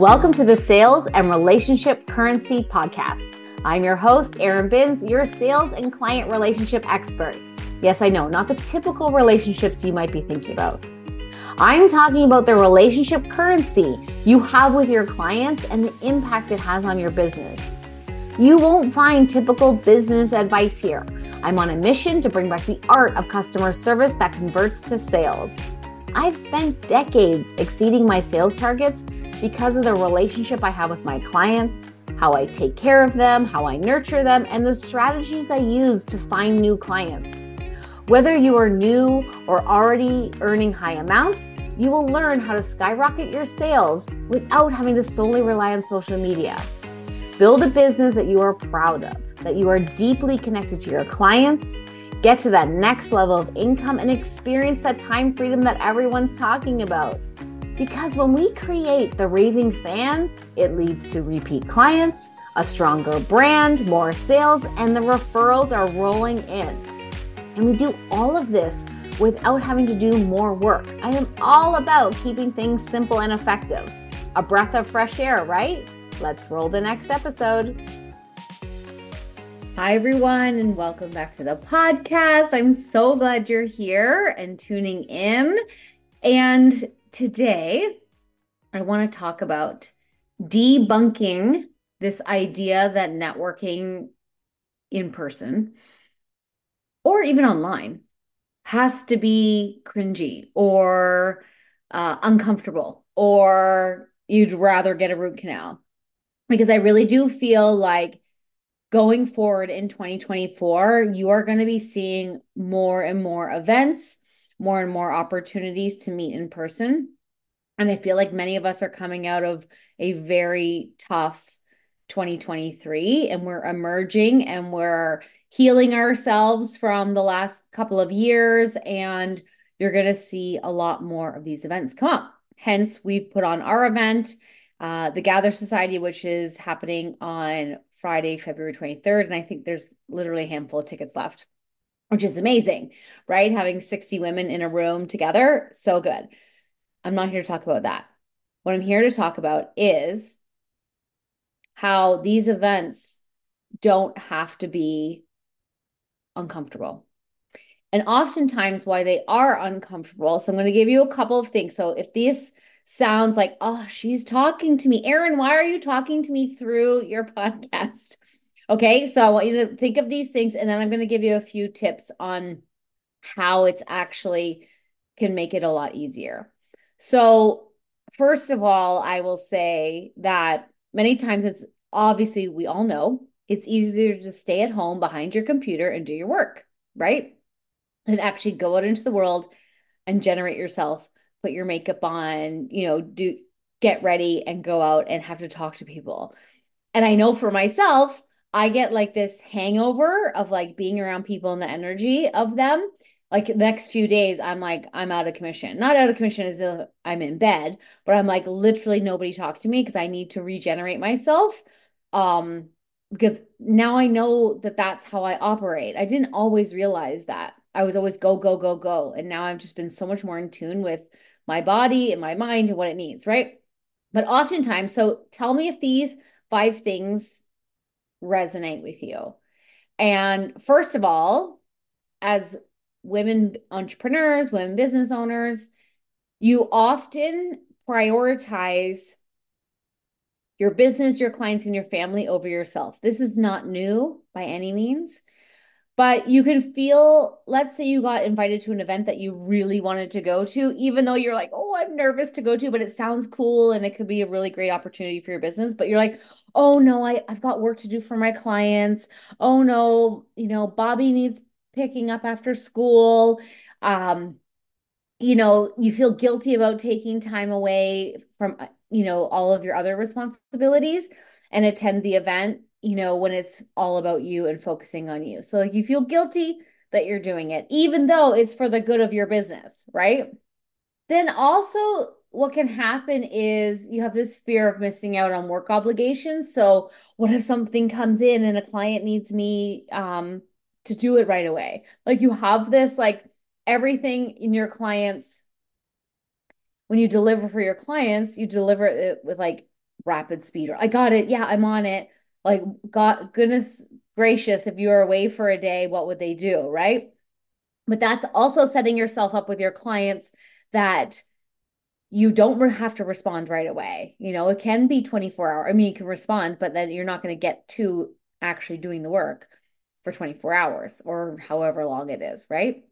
Welcome to the Sales and Relationship Currency Podcast. I'm your host, Erin Binns, your sales and client relationship expert. Yes, I know, not the typical relationships you might be thinking about. I'm talking about the relationship currency you have with your clients and the impact it has on your business. You won't find typical business advice here. I'm on a mission to bring back the art of customer service that converts to sales. I've spent decades exceeding my sales targets because of the relationship I have with my clients, how I take care of them, how I nurture them, and the strategies I use to find new clients. Whether you are new or already earning high amounts, you will learn how to skyrocket your sales without having to solely rely on social media. Build a business that you are proud of, that you are deeply connected to your clients Get to that next level of income and experience that time freedom that everyone's talking about. Because when we create the raving fan, it leads to repeat clients, a stronger brand, more sales, and the referrals are rolling in. And we do all of this without having to do more work. I am all about keeping things simple and effective. A breath of fresh air, right? Let's roll the next episode. Hi, everyone, and welcome back to the podcast. I'm so glad you're here and tuning in. And today, I want to talk about debunking this idea that networking in person or even online has to be cringy or uh, uncomfortable or you'd rather get a root canal. Because I really do feel like going forward in 2024, you are going to be seeing more and more events, more and more opportunities to meet in person. And I feel like many of us are coming out of a very tough 2023 and we're emerging and we're healing ourselves from the last couple of years. And you're going to see a lot more of these events come up. Hence, we've put on our event, uh, the Gather Society, which is happening on Friday, February 23rd. And I think there's literally a handful of tickets left, which is amazing, right? Having 60 women in a room together, so good. I'm not here to talk about that. What I'm here to talk about is how these events don't have to be uncomfortable. And oftentimes, why they are uncomfortable. So, I'm going to give you a couple of things. So, if these sounds like, oh, she's talking to me. Erin, why are you talking to me through your podcast? Okay, so I want you to think of these things, and then I'm going to give you a few tips on how it's actually can make it a lot easier. So, first of all, I will say that many times it's obviously we all know it's easier to stay at home behind your computer and do your work, right? And actually go out into the world and generate yourself put your makeup on, you know, do get ready and go out and have to talk to people. And I know for myself, I get like this hangover of like being around people and the energy of them. Like the next few days, I'm like, I'm out of commission. Not out of commission as if I'm in bed, but I'm like, literally nobody talk to me because I need to regenerate myself. Um, because now I know that that's how I operate. I didn't always realize that. I was always go, go, go, go. And now I've just been so much more in tune with my body and my mind and what it needs, right? But oftentimes, so tell me if these five things resonate with you. And first of all, as women entrepreneurs, women business owners, you often prioritize your business, your clients, and your family over yourself. This is not new by any means but you can feel let's say you got invited to an event that you really wanted to go to even though you're like oh i'm nervous to go to but it sounds cool and it could be a really great opportunity for your business. But you're like oh no I, i've got work to do for my clients. Oh no you know bobby needs picking up after school. Um you know you feel guilty about taking time away from you know all of your other responsibilities and attend the event you know, when it's all about you and focusing on you. So like you feel guilty that you're doing it, even though it's for the good of your business, right? Then also what can happen is you have this fear of missing out on work obligations. So what if something comes in and a client needs me um to do it right away? Like you have this like everything in your clients when you deliver for your clients, you deliver it with like rapid speed or I got it. Yeah, I'm on it. Like, God, goodness gracious, if you were away for a day, what would they do? Right. But that's also setting yourself up with your clients that you don't have to respond right away. You know, it can be 24 hour. I mean, you can respond, but then you're not going to get to actually doing the work for 24 hours or however long it is, right?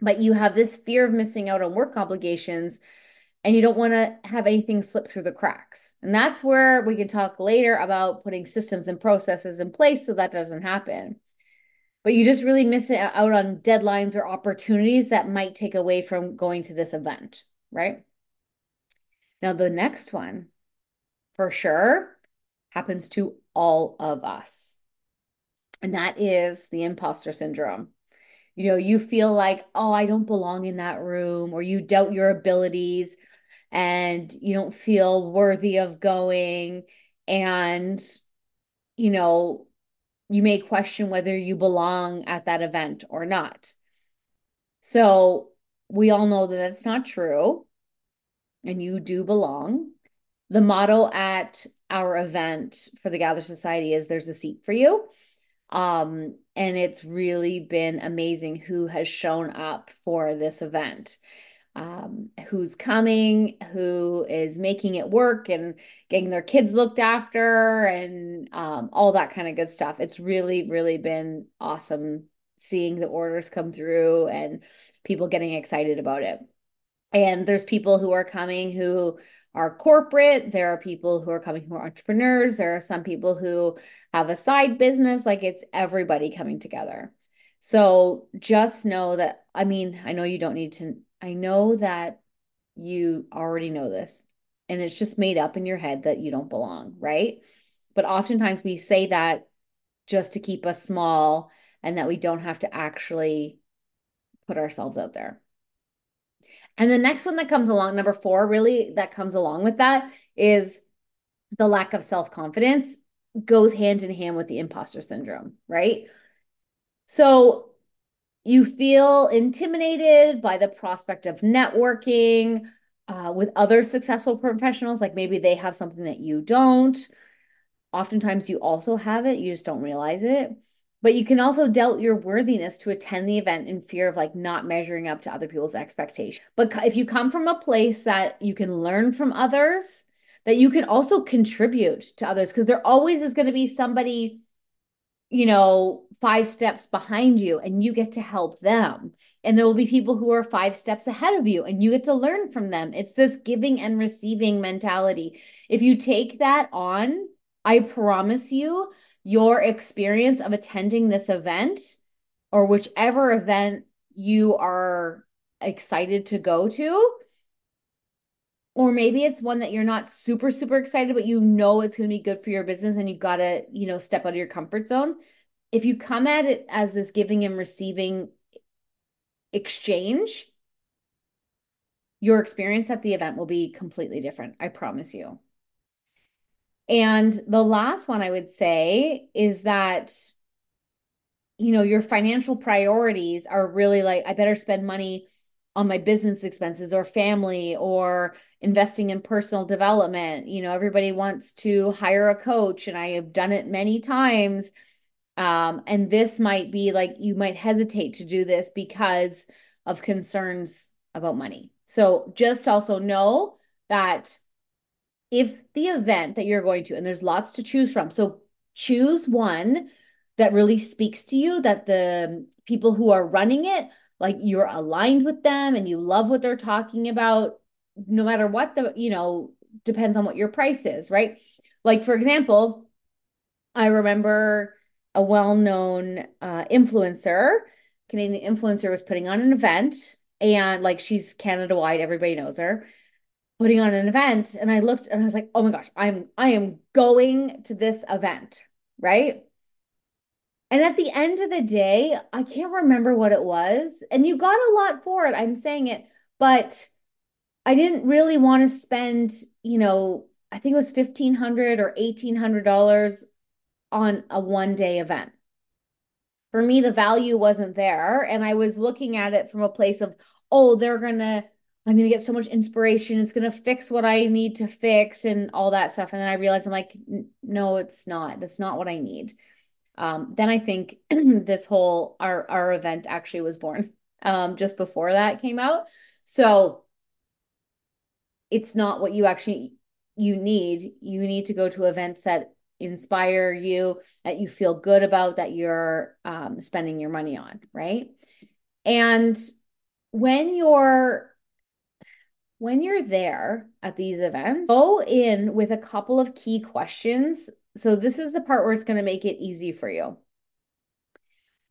But you have this fear of missing out on work obligations and you don't want to have anything slip through the cracks. And that's where we can talk later about putting systems and processes in place so that doesn't happen. But you just really miss it out on deadlines or opportunities that might take away from going to this event, right? Now, the next one for sure happens to all of us, and that is the imposter syndrome you know you feel like oh i don't belong in that room or you doubt your abilities and you don't feel worthy of going. And you know you may question whether you belong at that event or not. So we all know that that's not true and you do belong. The motto at our event for the gather society is there's a seat for you. Um, and it's really been amazing who has shown up for this event um, who's coming, who is making it work and getting their kids looked after and um, all that kind of good stuff. It's really, really been awesome seeing the orders come through and people getting excited about it. And there's people who are coming who are corporate. There are people who are coming who are entrepreneurs. There are some people who have a side business. Like it's everybody coming together. So just know that, I mean, I know you don't need to I know that you already know this and it's just made up in your head that you don't belong, right? But oftentimes we say that just to keep us small and that we don't have to actually put ourselves out there. And the next one that comes along, number four, really that comes along with that is the lack of self confidence goes hand in hand with the imposter syndrome, right? So you feel intimidated by the prospect of networking uh, with other successful professionals, like maybe they have something that you don't. Oftentimes, you also have it, you just don't realize it. But you can also doubt your worthiness to attend the event in fear of like not measuring up to other people's expectations. But if you come from a place that you can learn from others, that you can also contribute to others, because there always is going to be somebody you know, five steps behind you and you get to help them. And there will be people who are five steps ahead of you and you get to learn from them. It's this giving and receiving mentality. If you take that on, I promise you, your experience of attending this event or whichever event you are excited to go to, or maybe it's one that you're not super super excited but you know it's going to be good for your business and you got to you know step out of your comfort zone if you come at it as this giving and receiving exchange your experience at the event will be completely different i promise you and the last one i would say is that you know your financial priorities are really like i better spend money on my business expenses or family or investing in personal development. You know, everybody wants to hire a coach, and I have done it many times. Um, and this might be like you might hesitate to do this because of concerns about money. So just also know that if the event that you're going to, and there's lots to choose from, so choose one that really speaks to you, that the people who are running it, like you're aligned with them and you love what they're talking about no matter what the, you know, depends on what your price is, right? Like, for example, I remember a well known uh, influencer, Canadian influencer, was putting on an event and like she's Canada wide, everybody knows her putting on an event and I looked and I was like, "Oh my gosh, I'm I am going to this event." Right? And at the end of the day, I can't remember what it was, and you got a lot for it. I'm saying it, but I didn't really want to spend, you know, I think it was 1,500 or $1,800 on a one day event. For me, the value wasn't there. And I was looking at it from a place of, oh, they're going to I'm going to get so much inspiration. It's going to fix what I need to fix and all that stuff. And then I realized I'm like, no, it's not. That's not what I need. Um, then I think this whole our our event actually was born um, just before that came out. So it's not what you actually you need. You need to go to events that inspire you, that you feel good about, that you're um, spending your money on, right? And when you're when you're there at these events, go in with a couple of key questions. So this is the part where it's going to make it easy for you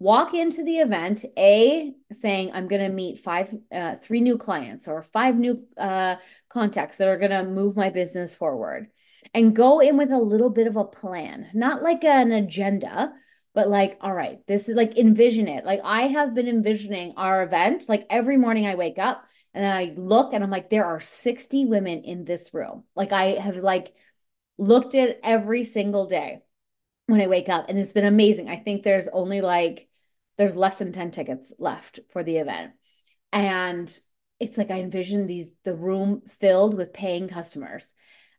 walk into the event a saying i'm going to meet five uh, three new clients or five new uh, contacts that are going to move my business forward and go in with a little bit of a plan not like an agenda but like all right this is like envision it like i have been envisioning our event like every morning i wake up and i look and i'm like there are 60 women in this room like i have like looked at every single day when I wake up and it's been amazing. I think there's only like there's less than 10 tickets left for the event. And it's like I envision these the room filled with paying customers.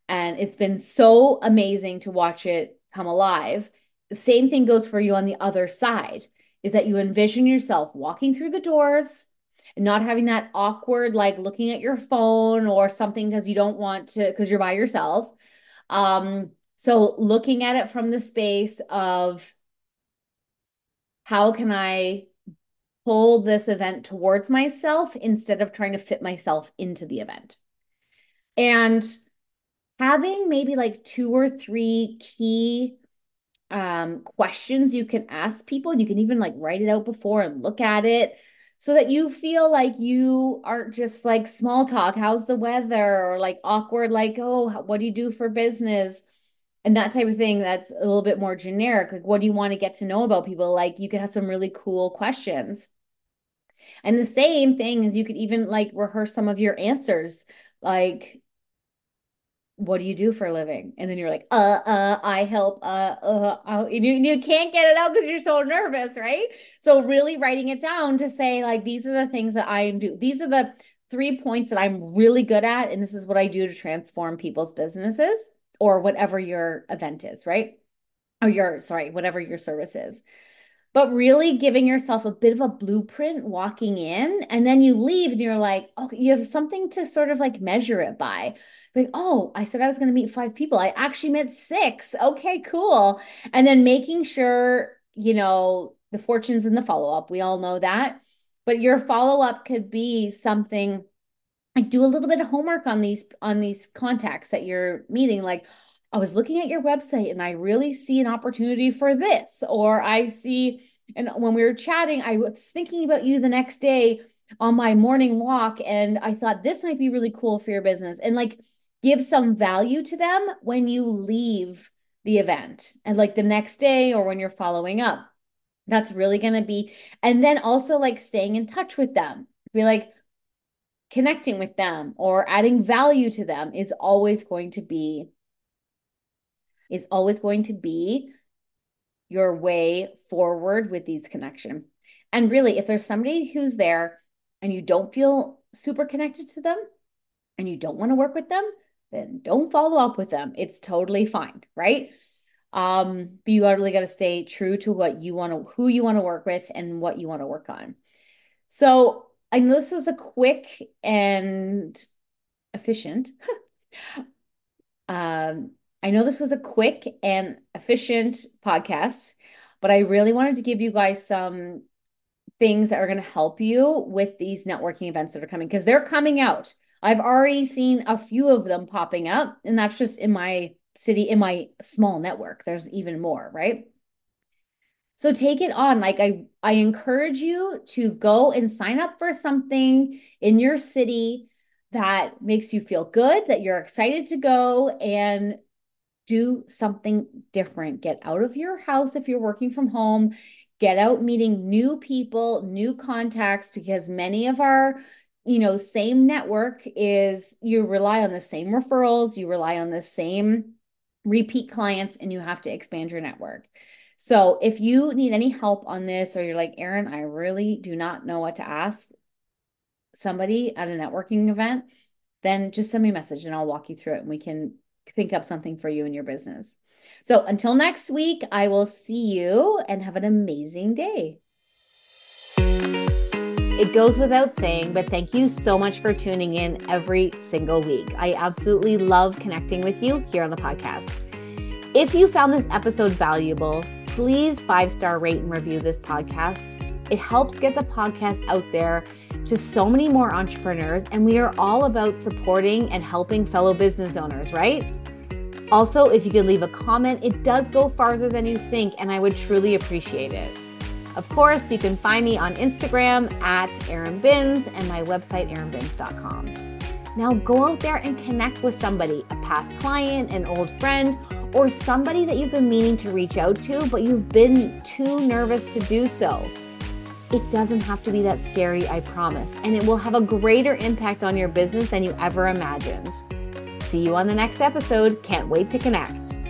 And it's been so amazing to watch it come alive. The same thing goes for you on the other side is that you envision yourself walking through the doors and not having that awkward like looking at your phone or something because you don't want to because you're by yourself. Um so looking at it from the space of how can I pull this event towards myself instead of trying to fit myself into the event? And having maybe like two or three key um, questions you can ask people, and you can even like write it out before and look at it so that you feel like you aren't just like small talk. How's the weather? Or like awkward, like, oh, what do you do for business? and that type of thing that's a little bit more generic like what do you want to get to know about people like you could have some really cool questions and the same thing is you could even like rehearse some of your answers like what do you do for a living and then you're like uh uh i help uh uh, uh. You, you can't get it out because you're so nervous right so really writing it down to say like these are the things that i do these are the three points that i'm really good at and this is what i do to transform people's businesses or whatever your event is, right? Or your, sorry, whatever your service is. But really giving yourself a bit of a blueprint walking in, and then you leave and you're like, oh you have something to sort of like measure it by. Like, oh, I said I was going to meet five people. I actually met six. Okay, cool. And then making sure, you know, the fortunes in the follow up. We all know that. But your follow up could be something like do a little bit of homework on these on these contacts that you're meeting like i was looking at your website and i really see an opportunity for this or i see and when we were chatting i was thinking about you the next day on my morning walk and i thought this might be really cool for your business and like give some value to them when you leave the event and like the next day or when you're following up. That's really going to be and then also like staying in touch with them. Be like connecting with them or adding value to them is always going to be is always going to be your way forward with these connection. And really, if there's somebody who's there and you don't feel super connected to them and you don't want to work with them, then don't follow up with them. It's totally fine, right? Um, but you really got to stay true to what you want to, who you want to work with and what you want to work on. So I know this was a quick and efficient. um, I know this was a quick and efficient podcast, but I really wanted to give you guys some things that are going to help you with these networking events that are coming because they're coming out. I've already seen a few of them popping up, and that's just in my city, in my small network. There's even more, right? So take it on. Like I I encourage you to go and sign up for something in your city that makes you feel good, that you're excited to go and do something different. Get out of your house if you're working from home. Get out meeting new people, new contacts because many of our you know, same network is you rely on the same referrals, you rely on the same repeat clients and you have to expand your network. So if you need any help on this or you're like, Erin, I really do not know what to ask, somebody at a networking event, then just send me a message and I'll walk you through it and we can think up something for you and your business. So until next week, I will see you and have an amazing day. It goes without saying, but thank you so much for tuning in every single week. I absolutely love connecting with you here on the podcast. If you found this episode valuable, please five star rate and review this podcast. It helps get the podcast out there to so many more entrepreneurs, and we are all about supporting and helping fellow business owners, right? Also, if you could leave a comment, it does go farther than you think, and I would truly appreciate it. Of course, you can find me on Instagram at Erin Binns and my website, erinbinns.com. Now go out there and connect with somebody, a past client, an old friend, or somebody that you've been meaning to reach out to, but you've been too nervous to do so. It doesn't have to be that scary, I promise, and it will have a greater impact on your business than you ever imagined. See you on the next episode. Can't wait to connect.